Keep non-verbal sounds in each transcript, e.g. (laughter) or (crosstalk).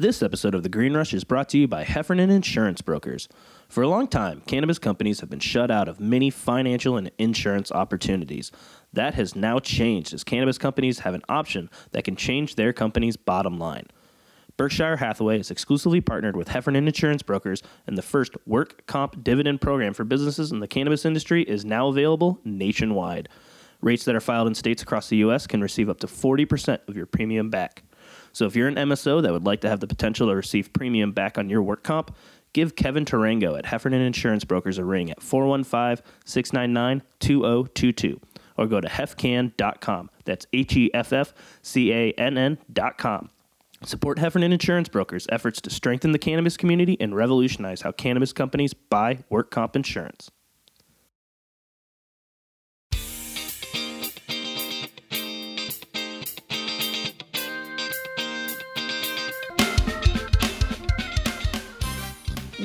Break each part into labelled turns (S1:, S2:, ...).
S1: This episode of The Green Rush is brought to you by Heffernan Insurance Brokers. For a long time, cannabis companies have been shut out of many financial and insurance opportunities. That has now changed as cannabis companies have an option that can change their company's bottom line. Berkshire Hathaway is exclusively partnered with Heffernan Insurance Brokers, and the first work comp dividend program for businesses in the cannabis industry is now available nationwide. Rates that are filed in states across the U.S. can receive up to 40% of your premium back. So if you're an MSO that would like to have the potential to receive premium back on your work comp, give Kevin Tarango at Heffernan Insurance Brokers a ring at 415 699 2022 or go to hefcan.com. That's H E F F C A N N.com. Support Heffernan Insurance Brokers' efforts to strengthen the cannabis community and revolutionize how cannabis companies buy work comp insurance.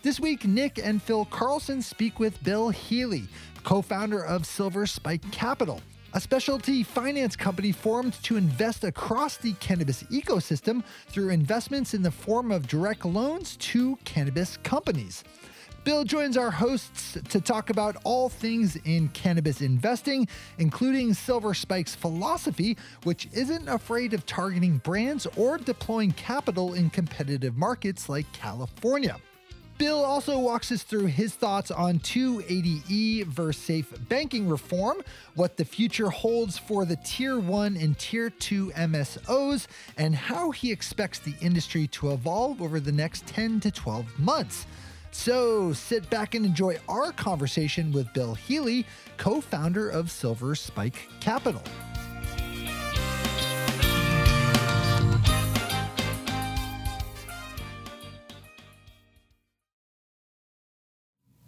S2: This week, Nick and Phil Carlson speak with Bill Healy, co founder of Silver Spike Capital, a specialty finance company formed to invest across the cannabis ecosystem through investments in the form of direct loans to cannabis companies. Bill joins our hosts to talk about all things in cannabis investing, including Silver Spike's philosophy, which isn't afraid of targeting brands or deploying capital in competitive markets like California. Bill also walks us through his thoughts on 280E versus safe banking reform, what the future holds for the Tier 1 and Tier 2 MSOs, and how he expects the industry to evolve over the next 10 to 12 months. So sit back and enjoy our conversation with Bill Healy, co founder of Silver Spike Capital.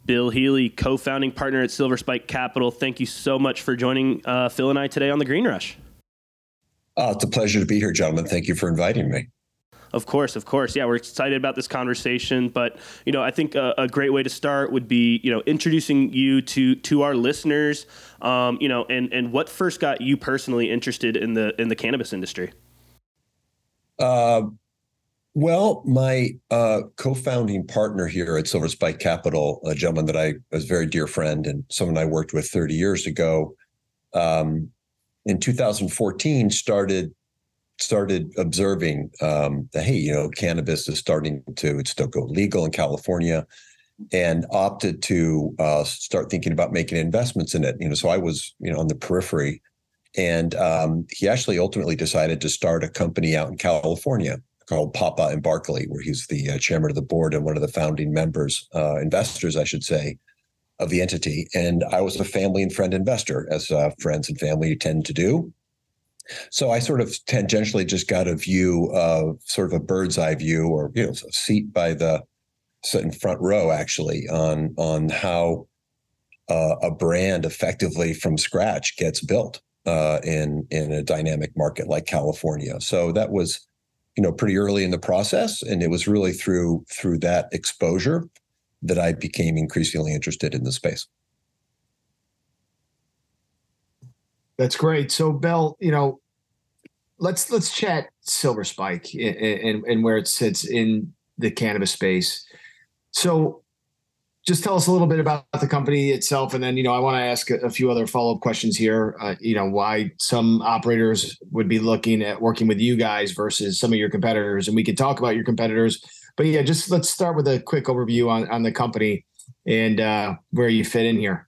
S1: Bill Healy, co founding partner at Silver Spike Capital. Thank you so much for joining uh, Phil and I today on the Green Rush.
S3: Oh, it's a pleasure to be here, gentlemen. Thank you for inviting me.
S1: Of course, of course. Yeah, we're excited about this conversation, but you know, I think a, a great way to start would be you know introducing you to to our listeners. Um, you know, and and what first got you personally interested in the in the cannabis industry?
S3: Uh, well, my uh, co-founding partner here at Silver Spike Capital, a gentleman that I was a very dear friend and someone I worked with 30 years ago, um, in 2014 started started observing um, that hey, you know, cannabis is starting to it's still go legal in California, and opted to uh, start thinking about making investments in it. You know, so I was you know on the periphery, and um, he actually ultimately decided to start a company out in California called Papa and Barkley, where he's the uh, chairman of the board and one of the founding members, uh, investors, I should say, of the entity. And I was a family and friend investor, as uh, friends and family tend to do. So I sort of tangentially just got a view of sort of a bird's eye view, or you know, a seat by the in front row, actually, on on how uh, a brand effectively from scratch gets built uh, in in a dynamic market like California. So that was you know pretty early in the process and it was really through through that exposure that i became increasingly interested in the space.
S4: That's great. So Bill you know let's let's chat silver spike and and where it sits in the cannabis space. So just tell us a little bit about the company itself and then you know i want to ask a, few other follow-up questions here uh, you know why some operators would be looking at working with you guys versus some of your competitors and we could talk about your competitors but yeah just let's start with a quick overview on, on the company and uh, where you fit in here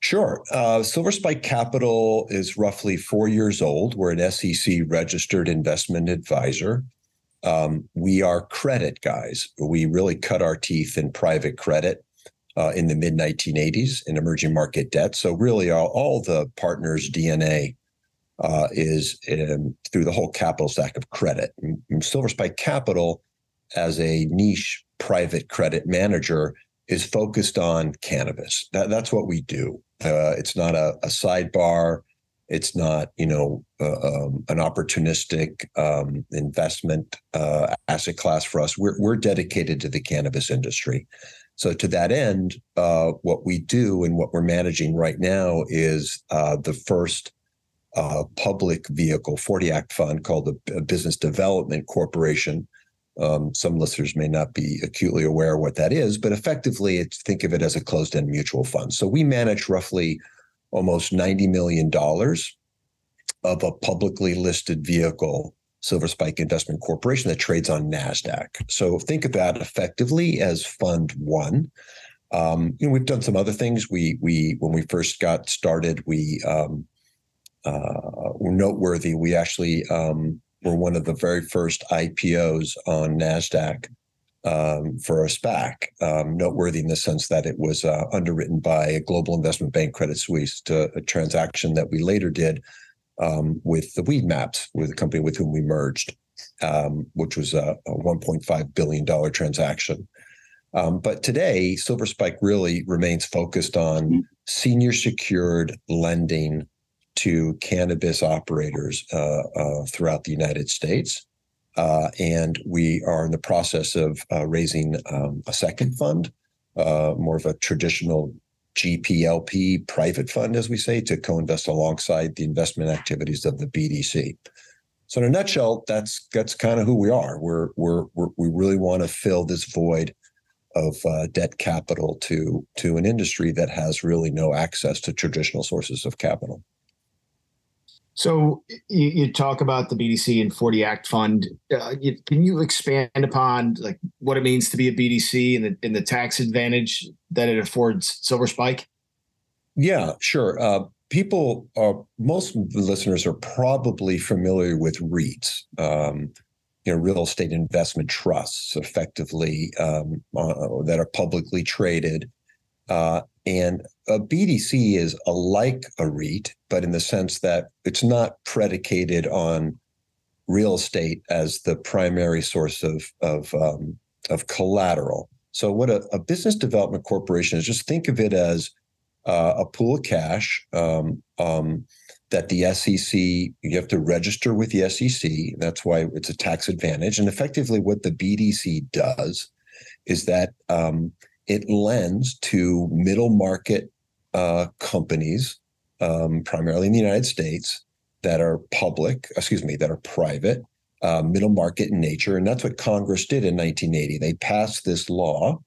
S3: Sure. Uh, Silver Spike Capital is roughly four years old. We're an SEC registered investment advisor. Um, we are credit guys. We really cut our teeth in private credit uh, in the mid 1980s in emerging market debt. So really, all, all the partners' DNA uh, is in, through the whole capital stack of credit. And Silver Spike Capital, as a niche private credit manager, is focused on cannabis. That, that's what we do. Uh, it's not a, a, sidebar. It's not, you know, uh, um, an opportunistic um, investment uh, asset class for us. We're we're dedicated to the cannabis industry. So to that end, uh, what we do and what we're managing right now is uh, the first uh, public vehicle, 40 Act fund called the Business Development Corporation. Um, some listeners may not be acutely aware what that is, but effectively, it's think of it as a closed-end mutual fund. So we manage roughly almost $90 million of a publicly listed vehicle, Silver Spike Investment Corporation, that trades on NASDAQ. So think of that effectively as Fund One. Um, you know, we've done some other things. We we when we first got started, we um, uh, were noteworthy. We actually um, were one of the very first IPOs on NASDAQ um, for a SPAC, um, noteworthy in the sense that it was uh, underwritten by a global investment bank, Credit Suisse, to a transaction that we later did um, with the Weedmaps, with the company with whom we merged, um, which was a, a $1.5 billion transaction. Um, but today, Silver Spike really remains focused on mm-hmm. senior secured lending to cannabis operators uh, uh, throughout the United States. Uh, and we are in the process of uh, raising um, a second fund, uh, more of a traditional GPLP private fund, as we say, to co-invest alongside the investment activities of the BDC. So, in a nutshell, that's that's kind of who we are. We're, we're, we're we really want to fill this void of uh, debt capital to to an industry that has really no access to traditional sources of capital.
S4: So you, you, talk about the BDC and 40 Act Fund. Uh, you, can you expand upon like what it means to be a BDC and the, and the tax advantage that it affords Silver Spike?
S3: Yeah, sure. Uh, people are most listeners are probably familiar with REITs, um, you know, real estate investment trusts, effectively um, uh, that are publicly traded. Uh, and a BDC is alike a REIT, but in the sense that it's not predicated on real estate as the primary source of of um, of collateral. So, what a, a, business development corporation is, just think of it as uh, a pool of cash um, um, that the SEC you have to register with the SEC. That's why it's a tax advantage. And effectively, what the BDC does is that um, it lends to middle market uh, companies, um, primarily in the United States, that are public, excuse me, that are private, uh, middle market in nature. And that's what Congress did in 1980. They passed this law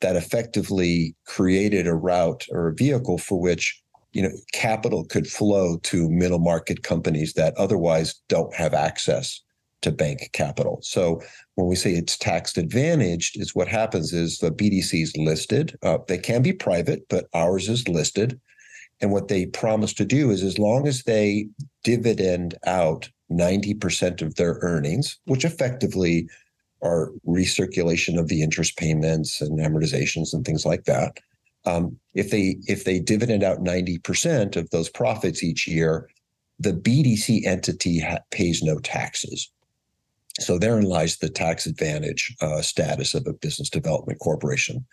S3: that effectively created a route or a vehicle for which you know capital could flow to middle market companies that otherwise don't have access to bank capital. So when we say it's tax advantaged, is what happens is the BDC is listed. Uh, they can be private, but ours is listed. And what they promise to do is as long as they dividend out 90% of their earnings, which effectively are recirculation of the interest payments and amortizations and things like that. Um, if they if they dividend out 90% of those profits each year, the BDC entity ha- pays no taxes. So therein lies the tax advantage uh, status of a business development corporation.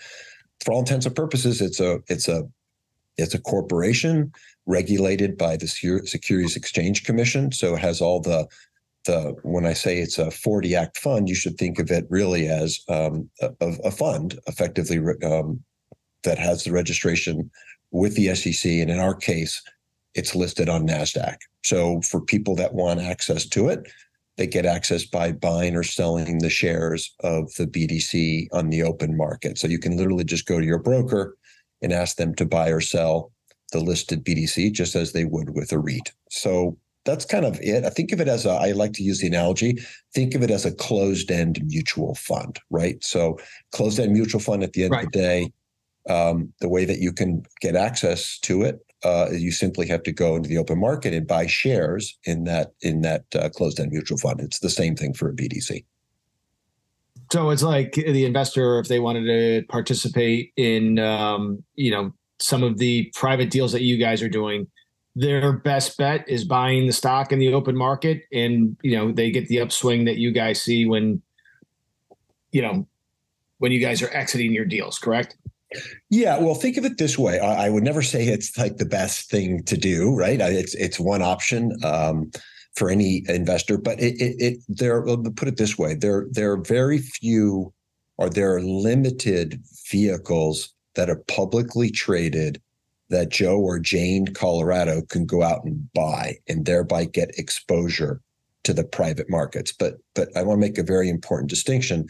S3: For all intents and purposes, it's a it's a it's a corporation regulated by the Securities Exchange Commission. So it has all the the when I say it's a 40 Act fund, you should think of it really as um, a, a, fund, effectively um, that has the registration with the SEC, and in our case, it's listed on Nasdaq. So for people that want access to it, they get access by buying or selling the shares of the BDC on the open market. So you can literally just go to your broker and ask them to buy or sell the listed BDC just as they would with a REIT. So that's kind of it. I think of it as a, I like to use the analogy, think of it as a closed end mutual fund, right? So closed end mutual fund at the end right. of the day, um, the way that you can get access to it uh, you simply have to go into the open market and buy shares in that in that uh, closed-end mutual fund. It's the same thing for a BDC.
S4: So it's like the investor, if they wanted to participate in, um, you know, some of the private deals that you guys are doing, their best bet is buying the stock in the open market, and you know they get the upswing that you guys see when, you know, when you guys are exiting your deals. Correct?
S3: Yeah, well, think of it this way. I, I, would never say it's like the best thing to do, right? It's it's one option um, for any investor, but it it, it there. Put it this way: there there are very few, or there are limited vehicles that are publicly traded that Joe or Jane Colorado can go out and buy and thereby get exposure to the private markets. But but I want to make a very important distinction.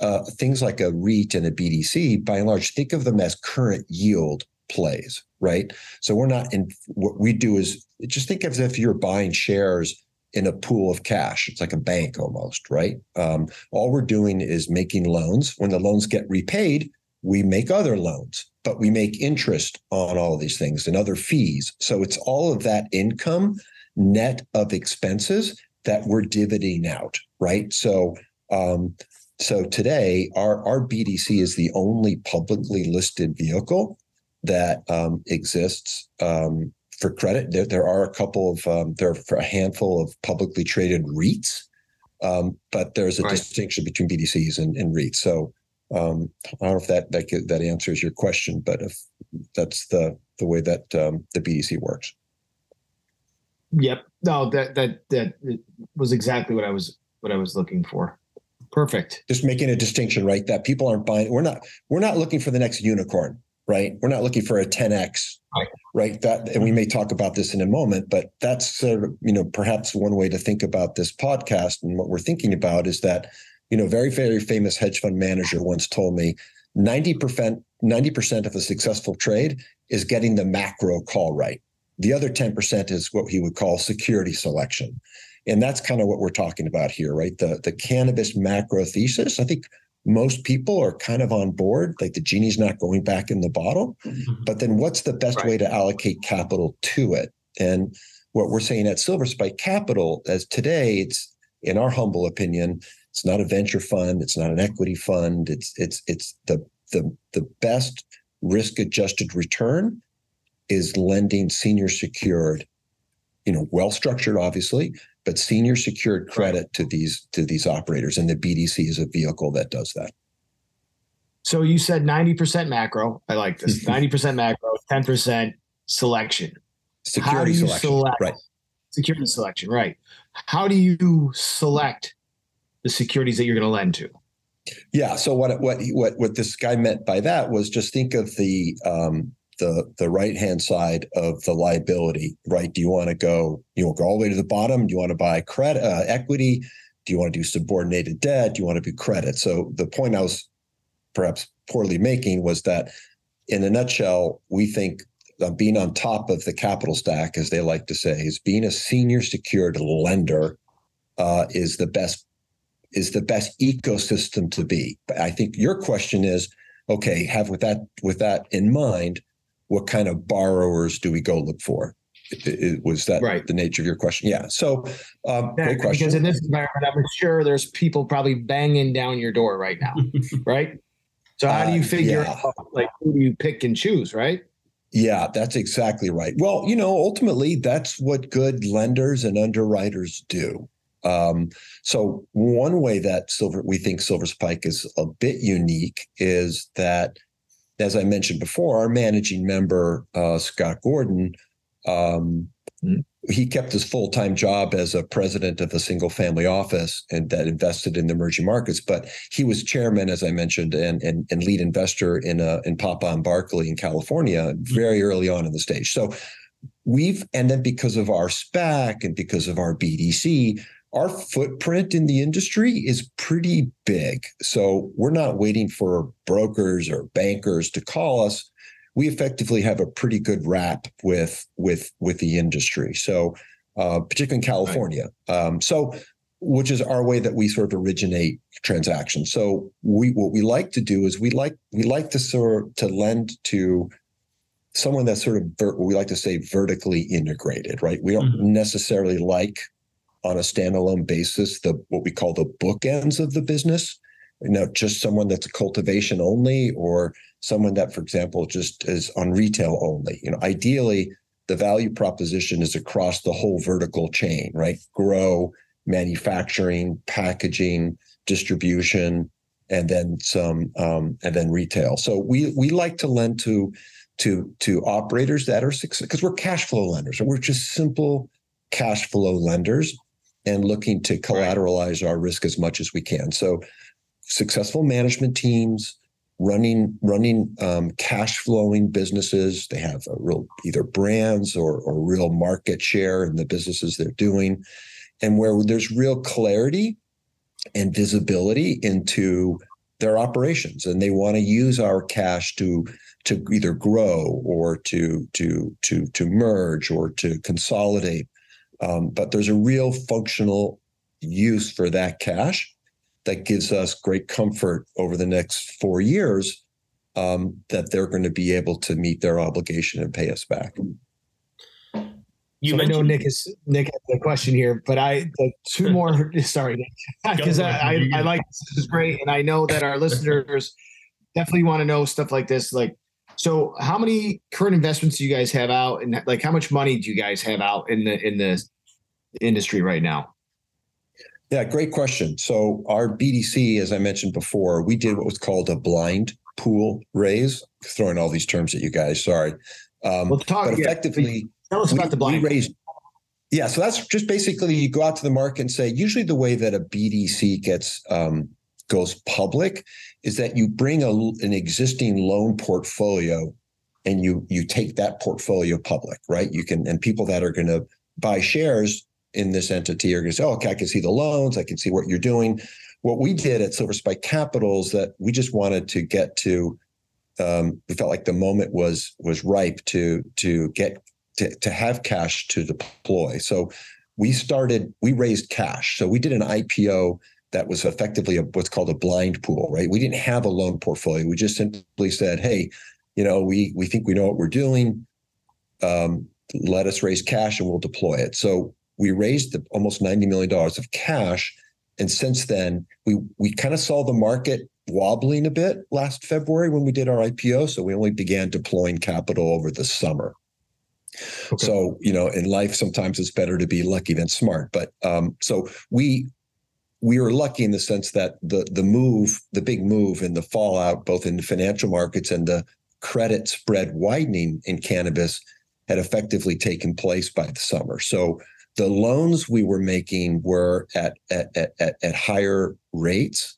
S3: Uh, things like a REIT and a BDC, by and large, think of them as current yield plays, right? So we're not in what we do is just think of as if you're buying shares in a pool of cash. It's like a bank almost, right? Um, all we're doing is making loans. When the loans get repaid, we make other loans, but we make interest on all of these things and other fees. So it's all of that income net of expenses that we're dividending out, right? So um, so today our our BDC is the only publicly listed vehicle that um, exists um, for credit. There, there are a couple of um, there are a handful of publicly traded REITs, um, but there's a right. distinction between BDCs and, and REITs. So um, I don't know if that that that answers your question, but if that's the the way that um, the BDC works.
S4: Yep. No, that that that was exactly what I was what I was looking for. Perfect.
S3: Just making a distinction, right? That people aren't buying. We're not. We're not looking for the next unicorn, right? We're not looking for a 10x, right? right? That, and we may talk about this in a moment, but that's sort of you know perhaps one way to think about this podcast and what we're thinking about is that you know, very, very famous hedge fund manager once told me 90%, 90% of a successful trade is getting the macro call right. The other 10% is what he would call security selection. And that's kind of what we're talking about here, right? The the cannabis macro thesis. I think most people are kind of on board, like the genie's not going back in the bottle. Mm-hmm. But then what's the best right. way to allocate capital to it? And what we're saying at Silver Spike Capital, as today, it's in our humble opinion, it's not a venture fund. It's not an equity fund. It's it's it's the the the best risk adjusted return is lending senior secured, you know, well structured, obviously, but senior secured credit to these to these operators, and the BDC is a vehicle that does that.
S4: So you said ninety percent macro. I like this. (laughs) Ninety percent macro, ten percent selection.
S3: Security selection, select? right?
S4: Security selection, right? How do you select the securities that you're going to lend to.
S3: Yeah. So what what what what this guy meant by that was just think of the um, the the right hand side of the liability. Right? Do you want to go? You want to go all the way to the bottom? Do you want to buy credit uh, equity? Do you want to do subordinated debt? Do you want to do credit? So the point I was perhaps poorly making was that, in a nutshell, we think uh, being on top of the capital stack, as they like to say, is being a senior secured lender uh, is the best is the best ecosystem to be. But I think your question is, okay, have with that with that in mind, what kind of borrowers do we go look for? It, it, was that right. the nature of your question? Yeah. So, um, yeah, great question.
S4: Because in this environment, I'm sure there's people probably banging down your door right now, (laughs) right? So how do you uh, figure uh, yeah. out like who do you pick and choose, right?
S3: Yeah, that's exactly right. Well, you know, ultimately, that's what good lenders and underwriters do. Um, so one way that silver we think Silver Spike is a bit unique is that, as I mentioned before, our managing member uh, Scott Gordon, um, mm-hmm. he kept his full time job as a president of a single family office and that invested in the emerging markets. But he was chairman, as I mentioned, and and, and lead investor in a in Papa and Barkley in California mm-hmm. very early on in the stage. So we've and then because of our SPAC and because of our BDC our footprint in the industry is pretty big. So we're not waiting for brokers or bankers to call us. We effectively have a pretty good rap with with with the industry. So uh, particularly in California. Right. Um, so which is our way that we sort of originate transactions. So we what we like to do is we like we like to sort of, to lend to someone that's sort of ver- we like to say vertically integrated, right? We don't mm-hmm. necessarily like on a standalone basis the what we call the bookends of the business. You know just someone that's cultivation only or someone that for example just is on retail only. You know ideally the value proposition is across the whole vertical chain right? Grow manufacturing packaging distribution and then some, um, and then retail. So we we like to lend to to to operators that are because we're cash flow lenders, and we're just simple cash flow lenders, and looking to collateralize our risk as much as we can. So successful management teams running running um, cash flowing businesses. They have a real either brands or or real market share in the businesses they're doing, and where there's real clarity and visibility into their operations, and they want to use our cash to to either grow or to to to to merge or to consolidate. Um, but there's a real functional use for that cash that gives us great comfort over the next four years um, that they're going to be able to meet their obligation and pay us back.
S4: You so I know Nick is Nick has a question here, but I the two more. (laughs) (laughs) sorry, because I, I, I like this. this is great, and I know that our listeners definitely want to know stuff like this. Like, so how many current investments do you guys have out, and like how much money do you guys have out in the in the industry right now?
S3: Yeah, great question. So our BDC, as I mentioned before, we did what was called a blind pool raise. Throwing all these terms at you guys, sorry. Um, well, talk, but effectively,
S4: yeah, tell us we, about the blind.
S3: We raised, yeah, so that's just basically you go out to the market and say. Usually, the way that a BDC gets um, goes public is that you bring a, an existing loan portfolio and you you take that portfolio public, right? You can and people that are going to buy shares in this entity are going to say, oh, okay, I can see the loans, I can see what you're doing. What we did at Silver Spike Capital is that we just wanted to get to. Um, we felt like the moment was was ripe to to get to, to have cash to deploy. So we started. We raised cash. So we did an IPO that was effectively a, what's called a blind pool, right? We didn't have a loan portfolio. We just simply said, hey, you know, we we think we know what we're doing. Um, let us raise cash and we'll deploy it. So we raised the, almost $90 million of cash. And since then, we we kind of saw the market wobbling a bit last February when we did our IPO. So we only began deploying capital over the summer. Okay. So you know, in life, sometimes it's better to be lucky than smart. But um, so we we were lucky in the sense that the the move, the big move, and the fallout, both in the financial markets and the credit spread widening in cannabis, had effectively taken place by the summer. So the loans we were making were at at at, at higher rates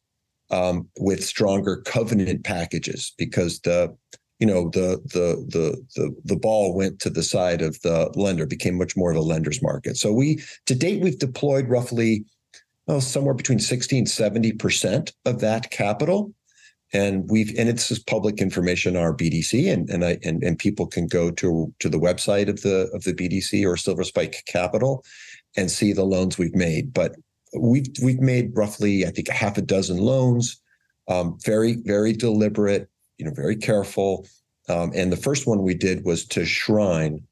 S3: um, with stronger covenant packages because the you know the, the the the the ball went to the side of the lender became much more of a lender's market so we to date we've deployed roughly somewhere between 60 and 70 percent of that capital and we've and it's just public information on our BDC and and I and, and people can go to to the website of the of the BDC or Silver Spike Capital and see the loans we've made. But we've we've made roughly I think a half a dozen loans, um, very very deliberate, you know, very careful. Um, and the first one we did was to Shryne,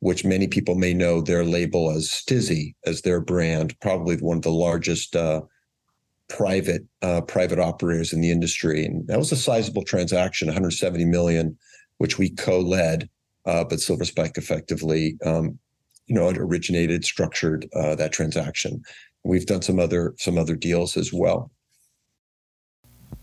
S3: which many people may know their label as STIIIZY as their brand, probably one of the largest. Uh, private uh, private operators in the industry, and that was a sizable transaction, 170 million, which we co-led. Uh, but Silver Spike effectively, um, you know, originated, structured uh, that transaction. We've done some other some other deals as well.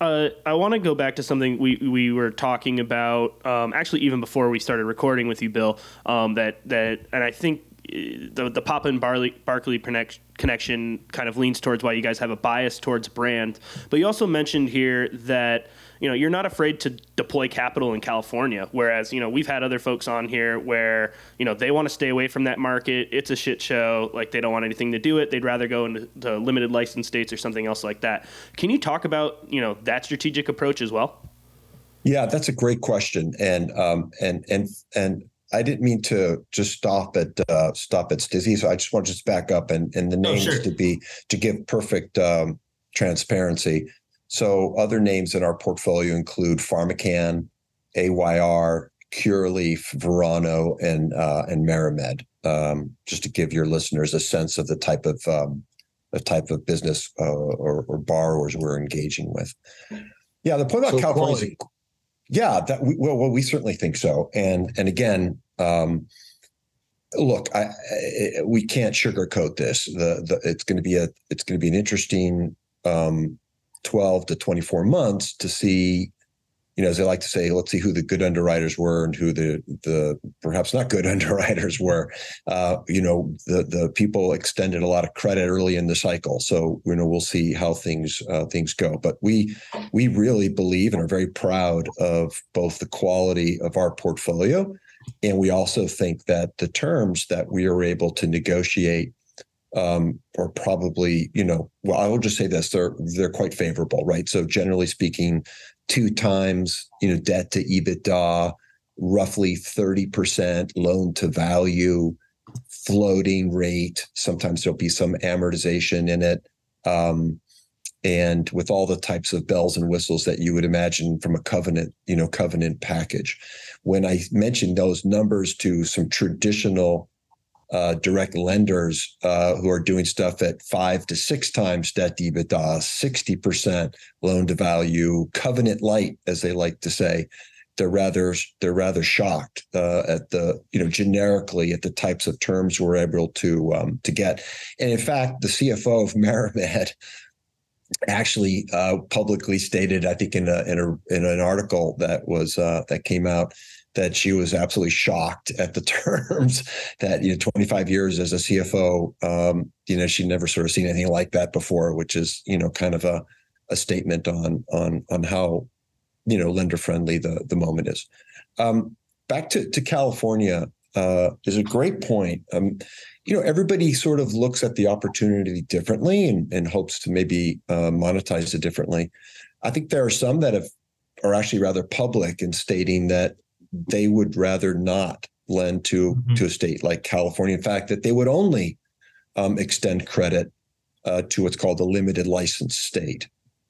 S1: Uh, I want to go back to something we, we were talking about um, actually even before we started recording with you, Bill. Um, that that and I think the the Papa and Barley, Barkley connection kind of leans towards why you guys have a bias towards brand. But you also mentioned here that you know you're not afraid to deploy capital in California, whereas you know we've had other folks on here where you know they want to stay away from that market. It's a shit show. Like they don't want anything to do it. They'd rather go into limited license states or something else like that. Can you talk about you know that strategic approach as well?
S3: Yeah, that's a great question, and um, and and and I didn't mean to just stop at uh, stop at STIIIZY. So I just want to just back up and, and the oh, names oh, sure. to be to give perfect um, transparency. So other names in our portfolio include PharmaCann, AYR, Curaleaf, Verano, and uh, and MariMed. Um, just to give your listeners a sense of the type of um, the type of business uh, or, or, borrowers we're engaging with. Yeah, the point about so California. Yeah, that we, well, well, we certainly think so. And and again, um, look, I, I, we can't sugarcoat this. The, the it's going to be a it's going to be an interesting um, 12 to 24 months to see you know, as they like to say, let's see who the good underwriters were and who the the perhaps not good (laughs) underwriters were. Uh, you know, the the people extended a lot of credit early in the cycle, so you know we'll see how things uh, things go. But we we really believe and are very proud of both the quality of our portfolio, and we also think that the terms that we are able to negotiate um, are probably, you know, well, I will just say this: they're they're quite favorable, right? So generally speaking, two times, you know, debt to EBITDA, roughly 30% loan to value, floating rate. Sometimes there'll be some amortization in it. Um, and with all the types of bells and whistles that you would imagine from a covenant, you know, covenant package. When I mentioned those numbers to some traditional uh, direct lenders uh, who are doing stuff at five to six times debt to EBITDA, 60% loan to value, covenant light, as they like to say. They're rather they're rather shocked uh, at the you know generically at the types of terms we're able to um, to get, and in fact, the CFO of (laughs) MariMed actually uh, publicly stated, I think in a in a in an article that was uh, that came out that she was absolutely shocked at the (laughs) terms that you know 25 years as a CFO um, you know she'd never sort of seen anything like that before which is you know kind of a a statement on on on how you know lender friendly the the moment is. Um, back to to California uh, is a great point. Um, you know everybody sort of looks at the opportunity differently and, and hopes to maybe uh, monetize it differently. I think there are some that have are actually rather public in stating that they would rather not lend to mm-hmm. to a state like California. In fact, that they would only um, extend credit uh, to what's called a limited license state.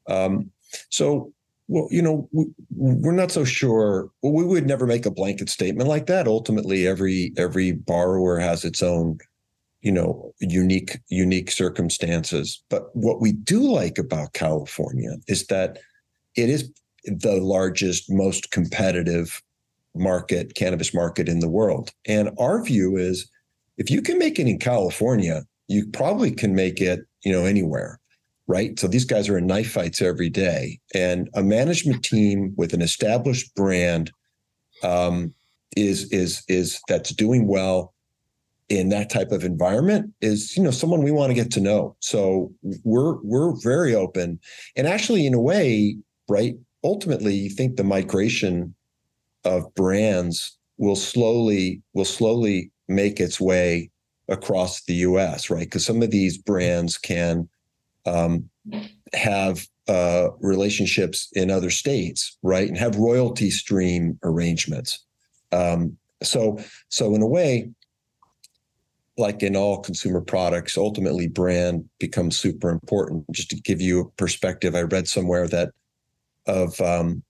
S3: Um, so, well, you know, we, we're not so sure. Well, we would never make a blanket statement like that. Ultimately, every every borrower has its own, you know, unique unique circumstances. But what we do like about California is that it is the largest, most competitive market, cannabis market in the world. And our view is if you can make it in California, you probably can make it, you know, anywhere. Right. So these guys are in knife fights every day. And a management team with an established brand um, is is is that's doing well in that type of environment is you know someone we want to get to know so we're we're very open and actually in a way right ultimately you think the migration of brands will slowly will slowly make its way across the U.S. Right, because some of these brands can um, have uh, relationships in other states, right, and have royalty stream arrangements. Um, so, so in a way, like in all consumer products, ultimately brand becomes super important. Just to give you a perspective, I read somewhere that of um,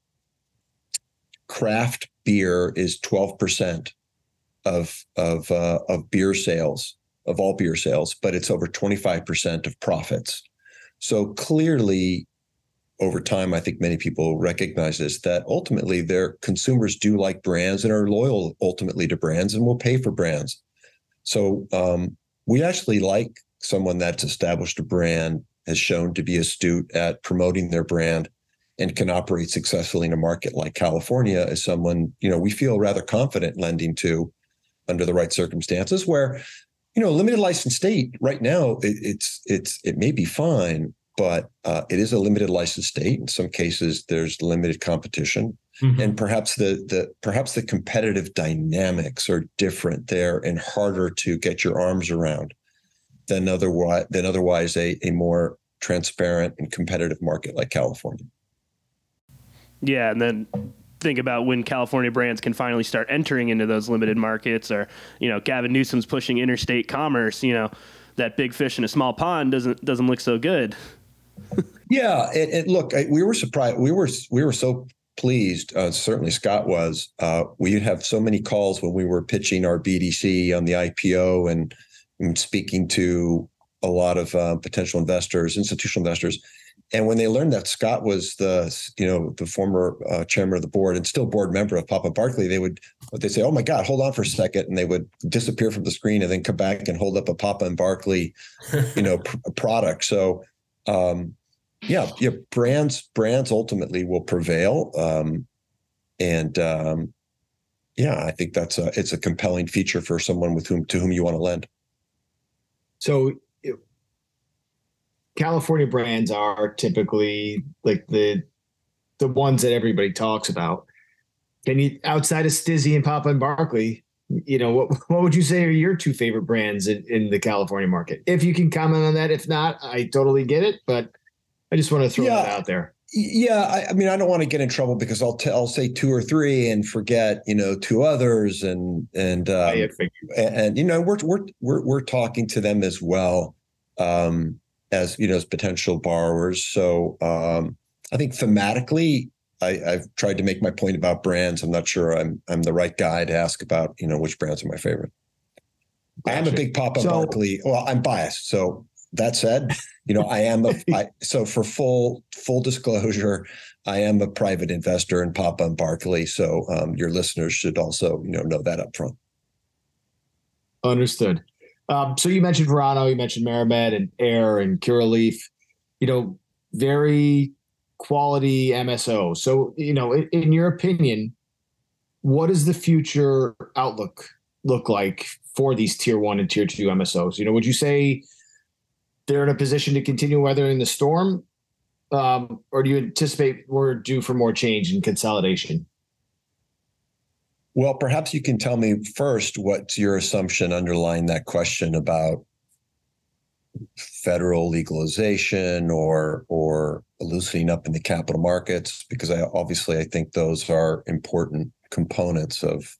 S3: craft beer is 12% of of uh, of beer sales of all beer sales, but it's over 25% of profits. So clearly, over time, I think many people recognize this that ultimately their consumers do like brands and are loyal ultimately to brands and will pay for brands. So um, we actually like someone that's established a brand, has shown to be astute at promoting their brand, and can operate successfully in a market like California as someone, you know, we feel rather confident lending to under the right circumstances where, you know, limited license state right now, it, it's, it's, it may be fine, but uh, it is a limited license state. In some cases, there's limited competition. Mm-hmm. And perhaps the the perhaps the competitive dynamics are different there and harder to get your arms around than otherwise than otherwise a, a more transparent and competitive market like California.
S1: Yeah, and then think about when California brands can finally start entering into those limited markets, or you know, Gavin Newsom's pushing interstate commerce. You know, that big fish in a small pond doesn't doesn't look so good. (laughs)
S3: yeah, and, and look, I, we were surprised. We were we were so pleased. Uh, certainly, Scott was. Uh, we have so many calls when we were pitching our BDC on the IPO and, and speaking to a lot of uh, potential investors, institutional investors and when they learned that Scott was the, you know, the former uh, chairman of the board and still board member of Papa Barkley, they would they say, "Oh my God, hold on for a second. and they would disappear from the screen and then come back and hold up a Papa and Barkley, you know, pr- product. So, um, yeah, yeah, brands brands ultimately will prevail, um, and um, yeah, I think that's a it's a compelling feature for someone with whom to whom you want to lend.
S4: So, California brands are typically like the the ones that everybody talks about. Can you outside of STIIIZY and Papa and Barkley, you know, what what would you say are your two favorite brands in, in the California market? If you can comment on that, if not, I totally get it, but I just want to throw yeah, that out there.
S3: Yeah, I, I, mean, I don't want to get in trouble because I'll t- I'll say two or three and forget, you know, two others, and and um, and, and, you know, we're we're we're we're talking to them as well um, as you know as potential borrowers. So um, I think thematically, I, have tried to make my point about brands. I'm not sure I'm I'm the right guy to ask about you know which brands are my favorite. Gotcha. I am a big Papa so, Barkley. Well, I'm biased. So that said, you know, I am a (laughs) I, so for full full disclosure, I am a private investor in Papa and Barkley. So um, your listeners should also you know know that up front.
S4: Understood. Um, so you mentioned Verano, you mentioned MariMed and AYR and Curaleaf. You know, very quality MSO. So, you know, in, in your opinion, what does the future outlook look like for these tier one and tier two MSOs? You know, would you say they're in a position to continue weathering the storm? Um, or do you anticipate we're due for more change and consolidation?
S3: Well, perhaps you can tell me first what's your assumption underlying that question about federal legalization or or loosening up in the capital markets because I obviously I think those are important components of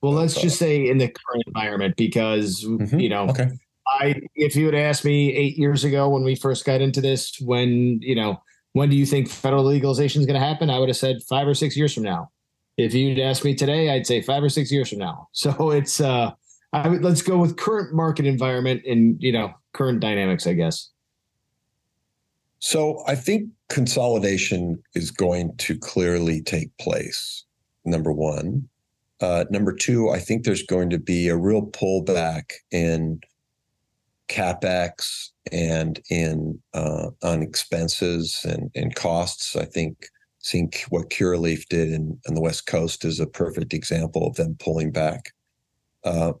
S4: well let's uh, just say in the current environment because mm-hmm. you know okay. I if you had asked me 8 years ago when we first got into this when you know when do you think federal legalization is going to happen I would have said 5 or 6 years from now if you'd asked me today I'd say 5 or 6 years from now (laughs) so it's uh I let's go with current market environment and you know current dynamics, I guess.
S3: So I think consolidation is going to clearly take place. Number one. Uh, number two, I think there's going to be a real pullback in capex and in uh, on expenses and, and costs. I think seeing what Curaleaf did in, in the West Coast is a perfect example of them pulling back. Uh,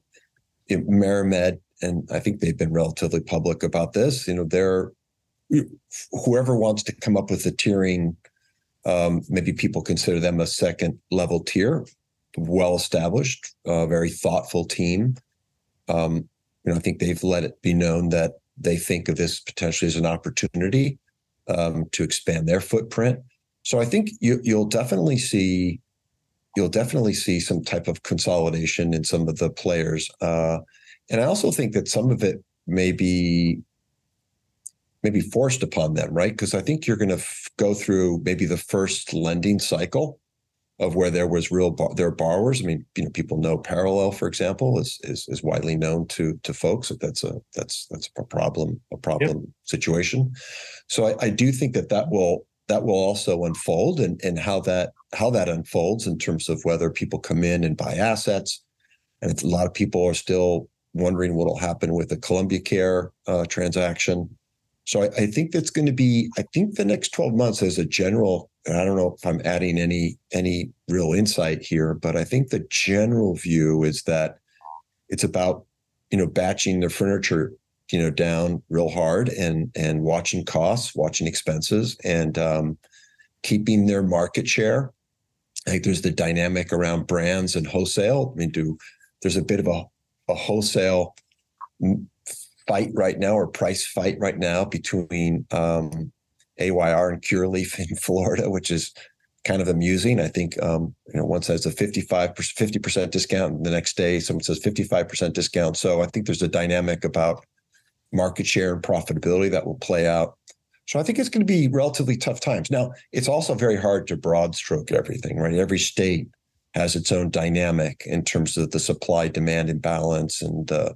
S3: MariMed, and I think they've been relatively public about this. You know, they're whoever wants to come up with a tiering. Um, maybe people consider them a second level tier, well established, uh, very thoughtful team. Um, you know, I think they've let it be known that they think of this potentially as an opportunity um, to expand their footprint. So I think you, you'll definitely see you'll definitely see some type of consolidation in some of the players. Uh, and I also think that some of it may be maybe forced upon them, right? Because I think you're going to f- go through maybe the first lending cycle of where there was real bar- there are borrowers. I mean, you know, people know Parallel, for example, is is, is widely known to to folks that that's a that's that's a problem a problem yep. situation. So I, I do think that that will that will also unfold and and how that how that unfolds in terms of whether people come in and buy assets and a lot of people are still wondering what will happen with the Columbia Care uh, transaction. So I, I think that's going to be. I think the next twelve months, as a general, and I don't know if I'm adding any any real insight here, but I think the general view is that it's about you know batching the furniture you know down real hard and and watching costs, watching expenses, and um, keeping their market share. I think there's the dynamic around brands and wholesale. I mean, do there's a bit of a a wholesale fight right now or price fight right now between um, AYR and Curaleaf in (laughs) Florida, which is kind of amusing. I think um, you know one says a 55 50 percent discount, and the next day someone says 55 percent discount. So I think there's a dynamic about market share and profitability that will play out. So I think it's going to be relatively tough times. Now it's also very hard to broad stroke everything, right? Every state has its own dynamic in terms of the supply demand imbalance and uh,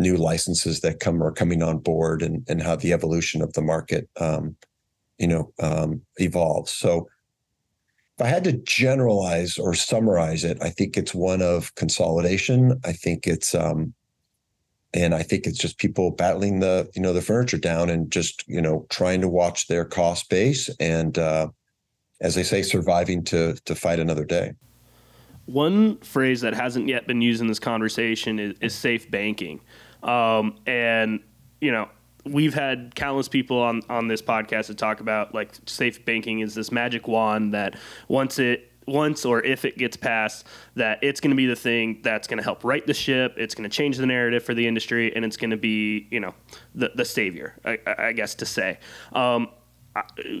S3: new licenses that come are coming on board and, and how the evolution of the market um, you know um, evolves so if i had to generalize or summarize it i think it's one of consolidation i think it's um, and I think it's just people battling the you know the furniture down and just you know trying to watch their cost base and uh, as they say, surviving to to fight another day.
S1: One phrase that hasn't yet been used in this conversation is, is safe banking, um, and you know we've had countless people on on this podcast to talk about like safe banking is this magic wand that once it once or if it gets passed that it's going to be the thing that's going to help right the ship it's going to change the narrative for the industry and it's going to be you know the, the savior I, I guess to say. Um,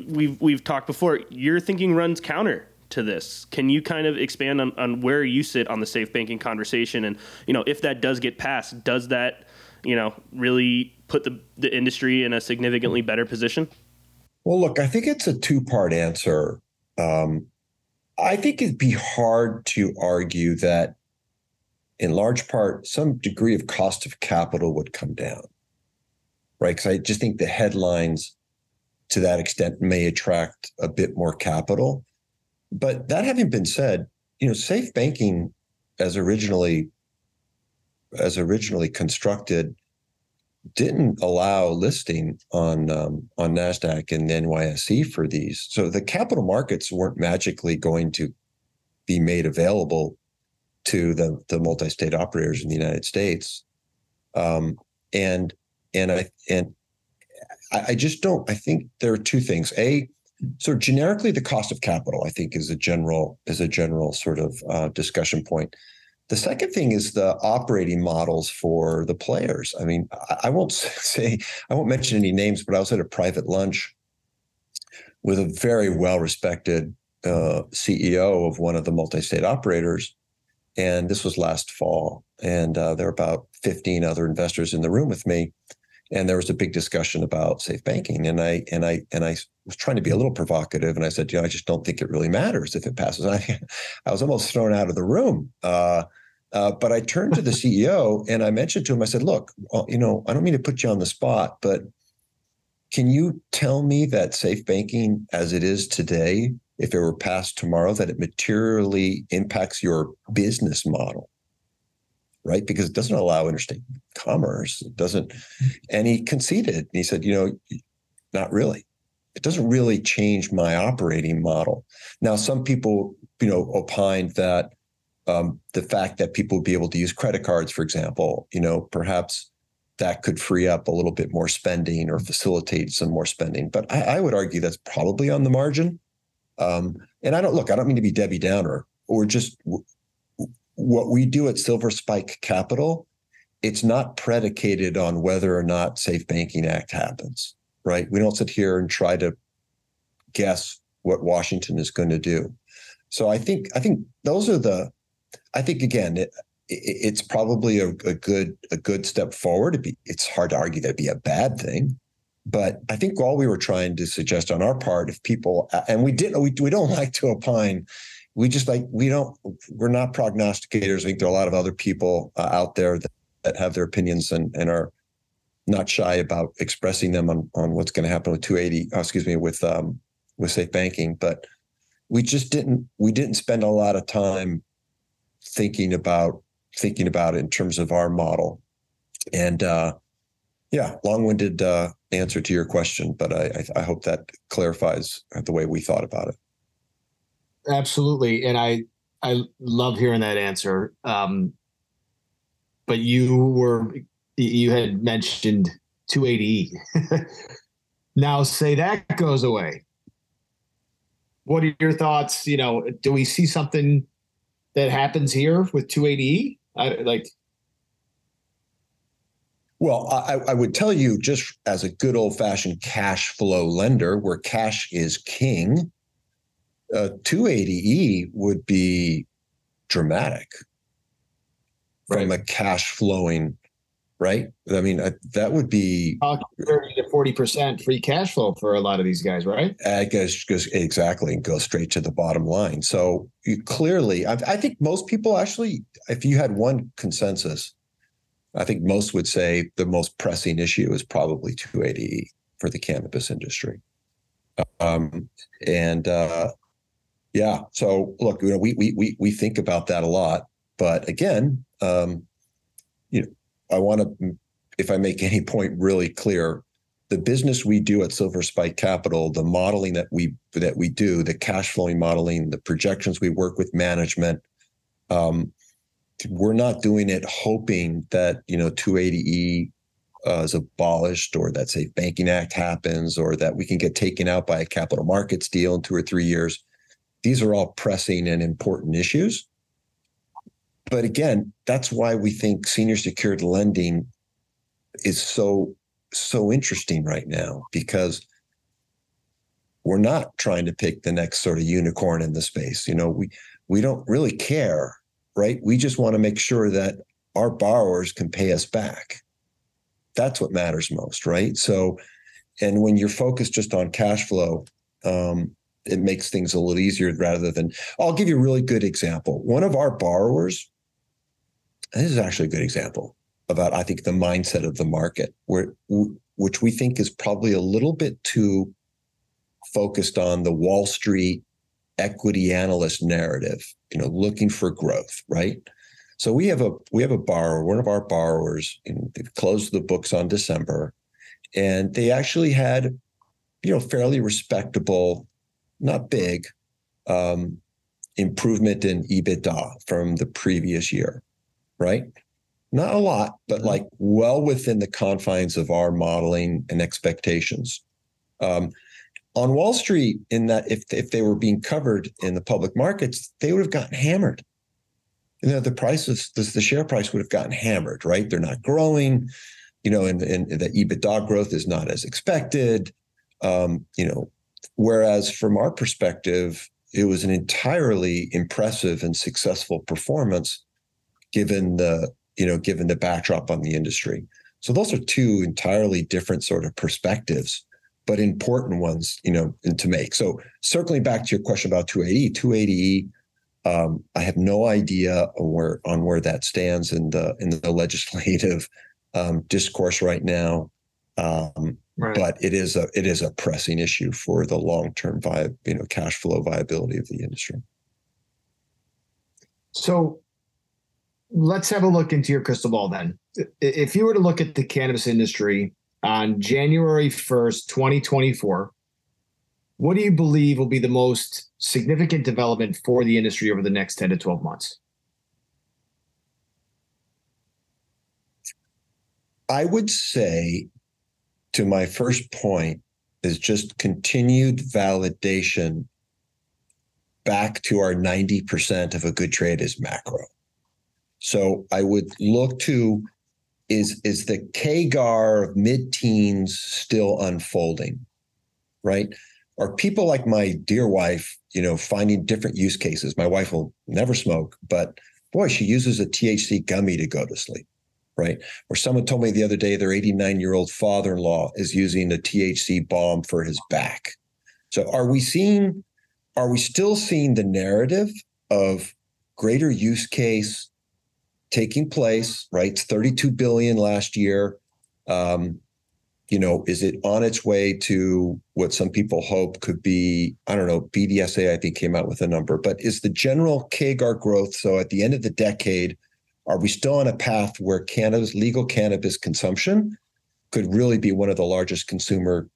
S1: we've we've talked before your thinking runs counter to this. Can you kind of expand on, on where you sit on the safe banking conversation? And you know if that does get passed does that you know really put the, the industry in a significantly better position?
S3: Well look i think it's a two part answer. Um, I think it'd be hard to argue that, in large part, some degree of cost of capital would come down, right? Because I just think the headlines to that extent may attract a bit more capital. But that having been said, you know, safe banking as originally as originally constructed didn't allow listing on um, on Nasdaq and NYSE for these. So the capital markets weren't magically going to be made available to the the multi-state operators in the United States. Um, and and I and I, I just don't. I think there are two things. A so generically, the cost of capital, I think, is a general is a general sort of uh, discussion point. The second thing is the operating models for the players. I mean, I won't (laughs) say, I won't mention any names, but I was at a private lunch with a very well respected uh, CEO of one of the multi state operators. And this was last fall. And uh, there were about 15 other investors in the room with me. And there was a big discussion about safe banking. And I and I and I was trying to be a little provocative. And I said, you know, I just don't think it really matters if it passes. (laughs) I, I was almost thrown out of the room. Uh, uh, but I turned to the (laughs) CEO and I mentioned to him, I said, look, well, you know, I don't mean to put you on the spot, but can you tell me that safe banking as it is today, if it were passed tomorrow, that it materially impacts your business model? Right? Because it doesn't allow interstate commerce. It doesn't, and he conceded. And he said, you know, not really. It doesn't really change my operating model. Now, some people, you know, opined that um, the fact that people would be able to use credit cards, for example, you know, perhaps that could free up a little bit more spending or facilitate some more spending. But I, I would argue that's probably on the margin. Um, and I don't look, I don't mean to be Debbie Downer or just w- what we do at Silver Spike Capital. It's not predicated on whether or not Safe Banking Act happens, right? We don't sit here and try to guess what Washington is going to do. So I think I think those are the I think again, it, it's probably a, a, good a good step forward. Be, it's hard to argue that'd be a bad thing, but I think all we were trying to suggest on our part, if people and we didn't, we we don't (laughs) like to opine. We just like we don't. We're not prognosticators. I think there are a lot of other people uh, out there that, that have their opinions and and are not shy about expressing them on on what's going to happen with 280. Oh, excuse me, with um with safe banking, but we just didn't we didn't spend a lot of time thinking about thinking about it in terms of our model. And uh, yeah, long-winded uh, answer to your question, but I, I, I hope that clarifies the way we thought about it.
S4: Absolutely, and I I love hearing that answer. Um, but you were you had mentioned 280. (laughs) now say that goes away. What are your thoughts? You know, do we see something that happens here with 280E? I, like,
S3: well, I, I, would tell you just as a good old fashioned cash flow lender where cash is king, uh, 280E would be dramatic right. from a cash flowing right? I mean, I, that would be
S4: thirty to forty percent free cash flow for a lot of these guys, right?
S3: I guess goes exactly and go straight to the bottom line. So you, clearly, I, I, think most people actually, if you had one consensus, I think most would say the most pressing issue is probably 280 for the cannabis industry. Um, and uh, yeah, so look, you know, we we we we think about that a lot, but again, um, you know I want to if I make any point really clear, the business we do at Silver Spike Capital, the modeling that we that we do, the cash flowing modeling, the projections we work with management, um, we're not doing it hoping that you know 280e uh, is abolished or that Safe Banking Act happens or that we can get taken out by a capital markets deal in two or three years. These are all pressing and important issues. But again, that's why we think senior secured lending is so so interesting right now because we're not trying to pick the next sort of unicorn in the space. You know, we we don't really care, right? We just want to make sure that our borrowers can pay us back. That's what matters most, right? So, and when you're focused just on cash flow, um, it makes things a little easier rather than. I'll give you a really good example. One of our borrowers, this is actually a good example about I think the mindset of the market, where which we think is probably a little bit too focused on the Wall Street equity analyst narrative, you know, looking for growth, right? So we have a we have a borrower, one of our borrowers, they've closed the books on December, and they actually had, you know, fairly respectable, not big, um, improvement in EBITDA from the previous year, right? not a lot, but mm-hmm. like well within the confines of our modeling and expectations. Um, on Wall Street, in that if if they were being covered in the public markets, they would have gotten hammered. You know, the prices, the, the share price would have gotten hammered, right? They're not growing, you know, and, and the EBITDA growth is not as expected. Um, you know, whereas from our perspective, it was an entirely impressive and successful performance given the you know, given the backdrop on the industry. So those are two entirely different sort of perspectives, but important ones, you know, to make. So circling back to your question about 280, 280 um, I have no idea on where on where that stands in the in the (laughs) legislative um, discourse right now. Um, right. But it is a it is a pressing issue for the long term vi- you know cash flow viability of the industry.
S4: So let's have a look into your crystal ball then. If you were to look at the cannabis industry on January 1st, 2024, what do you believe will be the most significant development for the industry over the next 10 to 12 months?
S3: I would say, to my first point, is just continued validation back to our 90% of a good trade is macro. So I would look to is is the CAGR of mid-teens still unfolding, right? Are people like my dear wife, you know, finding different use cases? My wife will never smoke, but boy, she uses a THC gummy to go to sleep, right? Or someone told me the other day their 89 year old father in law is using a THC balm for his back. So are we seeing, are we still seeing the narrative of greater use case, taking place, right? 32 billion last year. Um, you know, is it on its way to what some people hope could be? I don't know. BDSA, I think, came out with a number, but is the general CAGR growth? So at the end of the decade, are we still on a path where cannabis, legal cannabis consumption could really be one of the largest consumer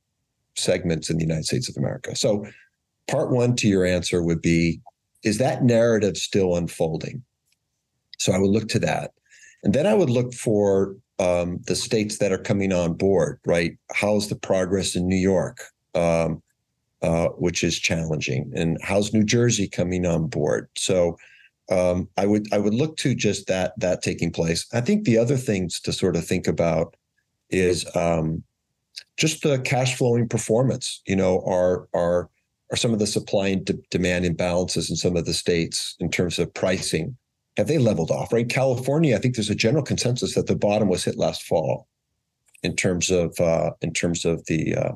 S3: segments in the United States of America? So, part one to your answer would be is that narrative still unfolding? So I would look to that. And then I would look for um, the states that are coming on board, right? How's the progress in New York, um, uh, which is challenging, and how's New Jersey coming on board? So um, I would I would look to just that that taking place. I think the other things to sort of think about is um, just the cash flowing performance. You know, are are are some of the supply and de- demand imbalances in some of the states in terms of pricing have they leveled off? Right, California. I think there's a general consensus that the bottom was hit last fall, in terms of uh, in terms of the uh,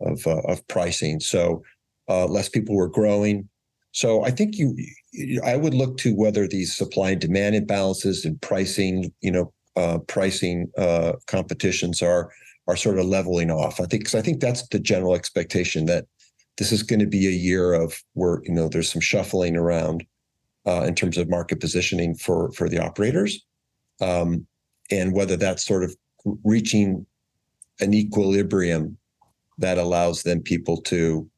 S3: of uh, of pricing. So uh, less people were growing. So I think you, I would look to whether these supply and demand imbalances and pricing, you know, uh, pricing uh, competitions are are sort of leveling off. I think because I think that's the general expectation that this is going to be a year of where you know there's some shuffling around uh, in terms of market positioning for for the operators, um, and whether that's sort of reaching an equilibrium that allows then people to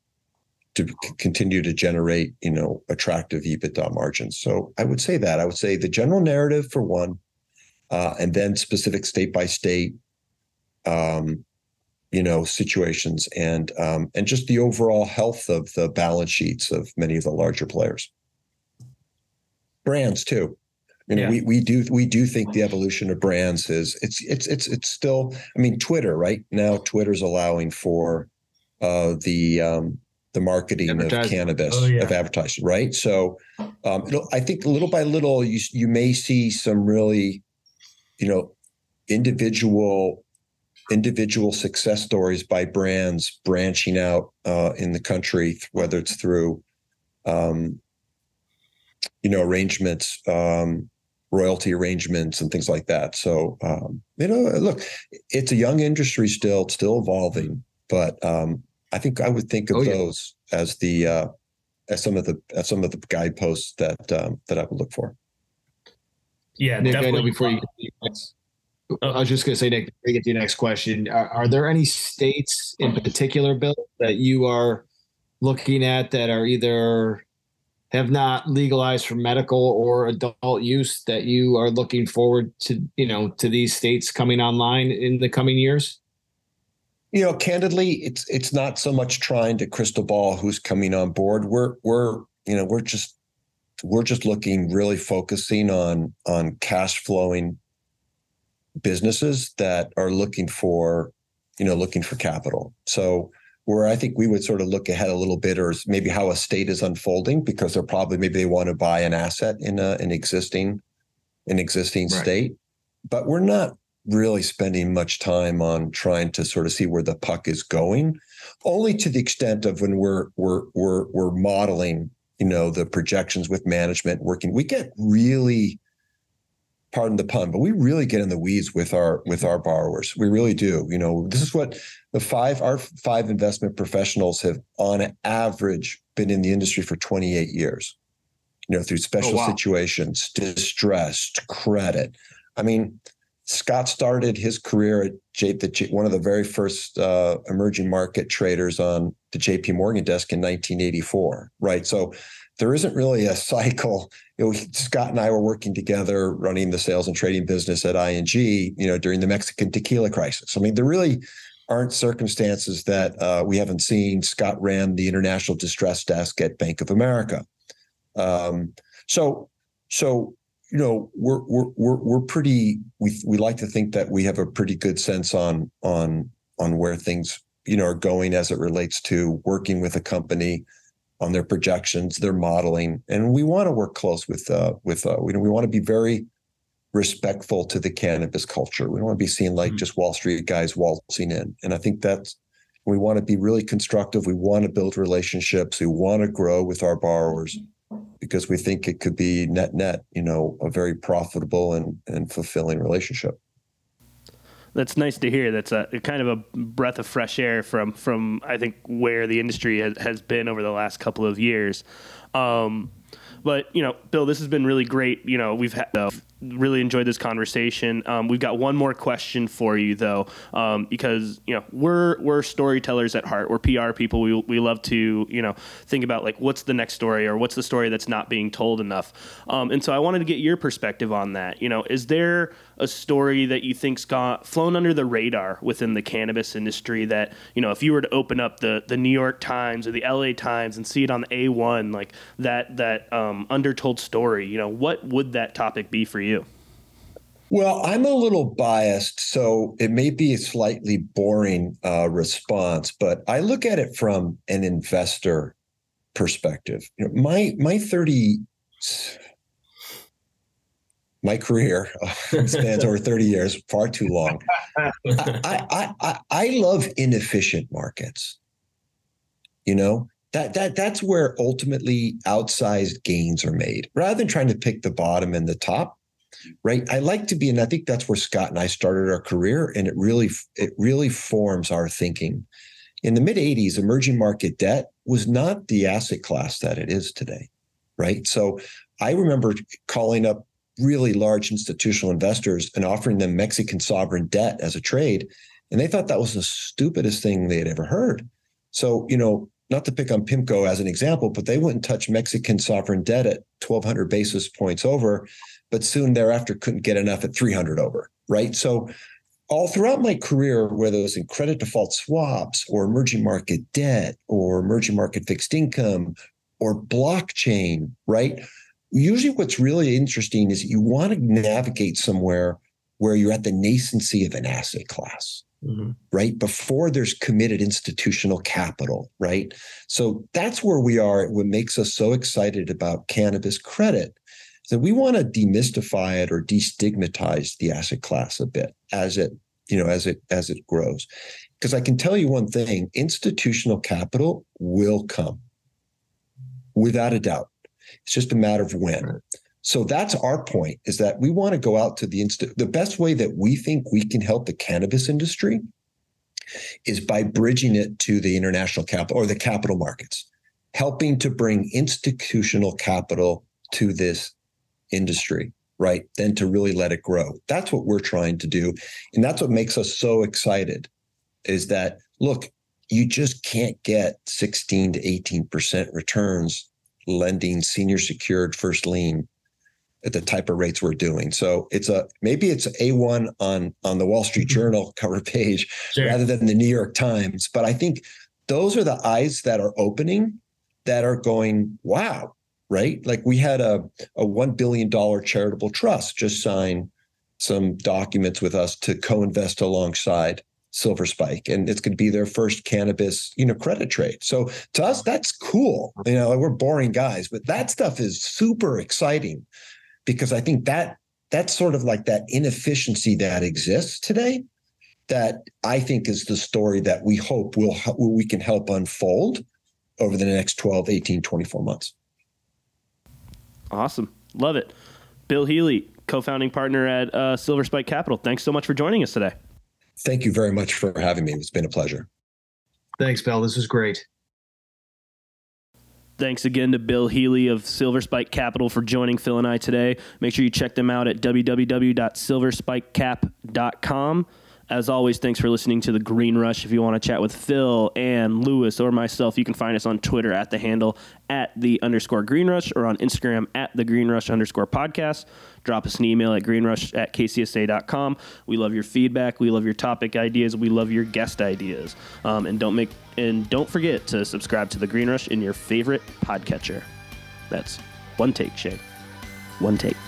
S3: to continue to generate, you know, attractive EBITDA margins. So I would say that I would say the general narrative for one, uh, and then specific state by state, um, you know, situations and um, and just the overall health of the balance sheets of many of the larger players. Brands too. You know, yeah. we we do we do think the evolution of brands is it's it's it's it's still. I mean, Twitter right now, Twitter's allowing for uh, the um, the marketing of cannabis oh, yeah. of advertising, right? So, um, I think little by little, you you may see some really, you know, individual individual success stories by brands branching out uh, in the country, whether it's through, um, you know, arrangements, um, royalty arrangements, and things like that. So, um, you know, look, it's a young industry still, still evolving, but um, I think I would think of oh, those yeah. as the uh, as some of the as some of the guideposts that um, that I would look for.
S4: Yeah, Nick, definitely. I know before you next, I was just going to say, Nick, before you get to your next question, are, are, there any states in particular, Bill, that you are looking at that are either have not legalized for medical or adult use that you are looking forward to, you know, to these states coming online in the coming years?
S3: you know, candidly, it's it's not so much trying to crystal ball who's coming on board. We're we're you know we're just we're just looking really focusing on on cash flowing businesses that are looking for you know looking for capital. So where I think we would sort of look ahead a little bit, or maybe how a state is unfolding, because they're probably maybe they want to buy an asset in a, an existing an existing right. state, but we're not really spending much time on trying to sort of see where the puck is going, only to the extent of when we're we're we're we're modeling, you know, the projections with management working. We get really pardon the pun, but we really get in the weeds with our with our borrowers. We really do. You know, this is what the five our five investment professionals have on average been in the industry for 28 years. You know, through special oh, wow. situations, distressed credit. I mean, Scott started his career at J, the, one of the very first uh, emerging market traders on the JP Morgan desk in 1984, right? So there isn't really a cycle. You know, Scott and I were working together running the sales and trading business at ING, you know, during the Mexican tequila crisis. I mean, there really aren't circumstances that uh, we haven't seen. Scott ran the international distress desk at Bank of America. Um, so, so you know we're we're we're we're pretty we we like to think that we have a pretty good sense on on on where things you know are going as it relates to working with a company on their projections their modeling and we want to work close with uh with uh we, we want to be very respectful to the cannabis culture we don't want to be seen like mm-hmm. just wall street guys waltzing in and i think that's we want to be really constructive we want to build relationships we want to grow with our borrowers because we think it could be net net, you know, a very profitable and, and fulfilling relationship.
S1: That's nice to hear. That's a kind of a breath of fresh air from from I think where the industry has, has been over the last couple of years. Um, but you know, Bill, this has been really great. You know, we've had uh, really enjoyed this conversation. Um, we've got one more question for you though, um, because you know we're we're storytellers at heart. We're PR people. We we love to you know think about like what's the next story or what's the story that's not being told enough. Um, and so I wanted to get your perspective on that. You know, is there a story that you think's got flown under the radar within the cannabis industry that you know if you were to open up the the New York Times or the LA Times and see it on the A1 like that that um, undertold story, you know, what would that topic be for you?
S3: Well, I'm a little biased, so it may be a slightly boring uh, response, but I look at it from an investor perspective. You know, my my 30 my career (laughs) spans over 30 years, far too long. I, I, I, I love inefficient markets. You know, that that that's where ultimately outsized gains are made rather than trying to pick the bottom and the top right i like to be and i think that's where scott and i started our career and it really it really forms our thinking in the mid 80s emerging market debt was not the asset class that it is today right so i remember calling up really large institutional investors and offering them Mexican sovereign debt as a trade. And they thought that was the stupidest thing they had ever heard. So, you know, not to pick on PIMCO as an example, but they wouldn't touch Mexican sovereign debt at 1,200 basis points over, but soon thereafter couldn't get enough at 300 over, right? So, all throughout my career, whether it was in credit default swaps or emerging market debt or emerging market fixed income or blockchain, right? Usually, what's really interesting is you want to navigate somewhere where you're at the nascency of an asset class mm-hmm. right? Before there's committed institutional capital, right? So that's where we are. What makes us so excited about cannabis credit that we want to demystify it or destigmatize the asset class a bit as it, you know, as it as it grows. Because I can tell you one thing: institutional capital will come, without a doubt. It's just a matter of when. Right. So that's our point is that we want to go out to the inst- the best way that we think we can help the cannabis industry is by bridging it to the international capital or the capital markets, helping to bring institutional capital to this industry, right? Then to really let it grow. That's what we're trying to do. And that's what makes us so excited is that look, you just can't get 16 to 18% returns lending senior secured first lien at the type of rates we're doing. So it's a maybe it's a one on on the Wall Street mm-hmm. Journal (laughs) cover page sure. rather than the New York Times. But I think those are the eyes that are opening that are going, wow, right? Like we had a a one billion dollar charitable trust just sign some documents with us to co-invest alongside Silver Spike, and it's going to be their first cannabis, you know, credit trade. So to us, that's cool. You know, we're boring guys, but that stuff is super exciting because I think that that's sort of like that inefficiency that exists today that I think is the story that we hope will we can help unfold over the next 12, 18, 24 months.
S1: Awesome. Love it. Bill Healy, co-founding partner at uh, Silver Spike Capital. Thanks so much for joining us today.
S3: Thank you very much for having me. It's been a pleasure.
S4: Thanks, Bill. This was great.
S1: Thanks again to Bill Healy of Silver Spike Capital for joining Phil and I today. Make sure you check them out at www.silverspikecap.com. As always, thanks for listening to the Green Rush. If you want to chat with Phil and Lewis or myself, you can find us on Twitter at the handle at the underscore Green Rush or on Instagram at the Green Rush underscore podcast drop us an email at greenrush at kcsa.com. We love your feedback. We love your topic ideas. We love your guest ideas. Um, and don't make and don't forget to subscribe to the Green Rush in your favorite podcatcher. That's one take, Shay. One take.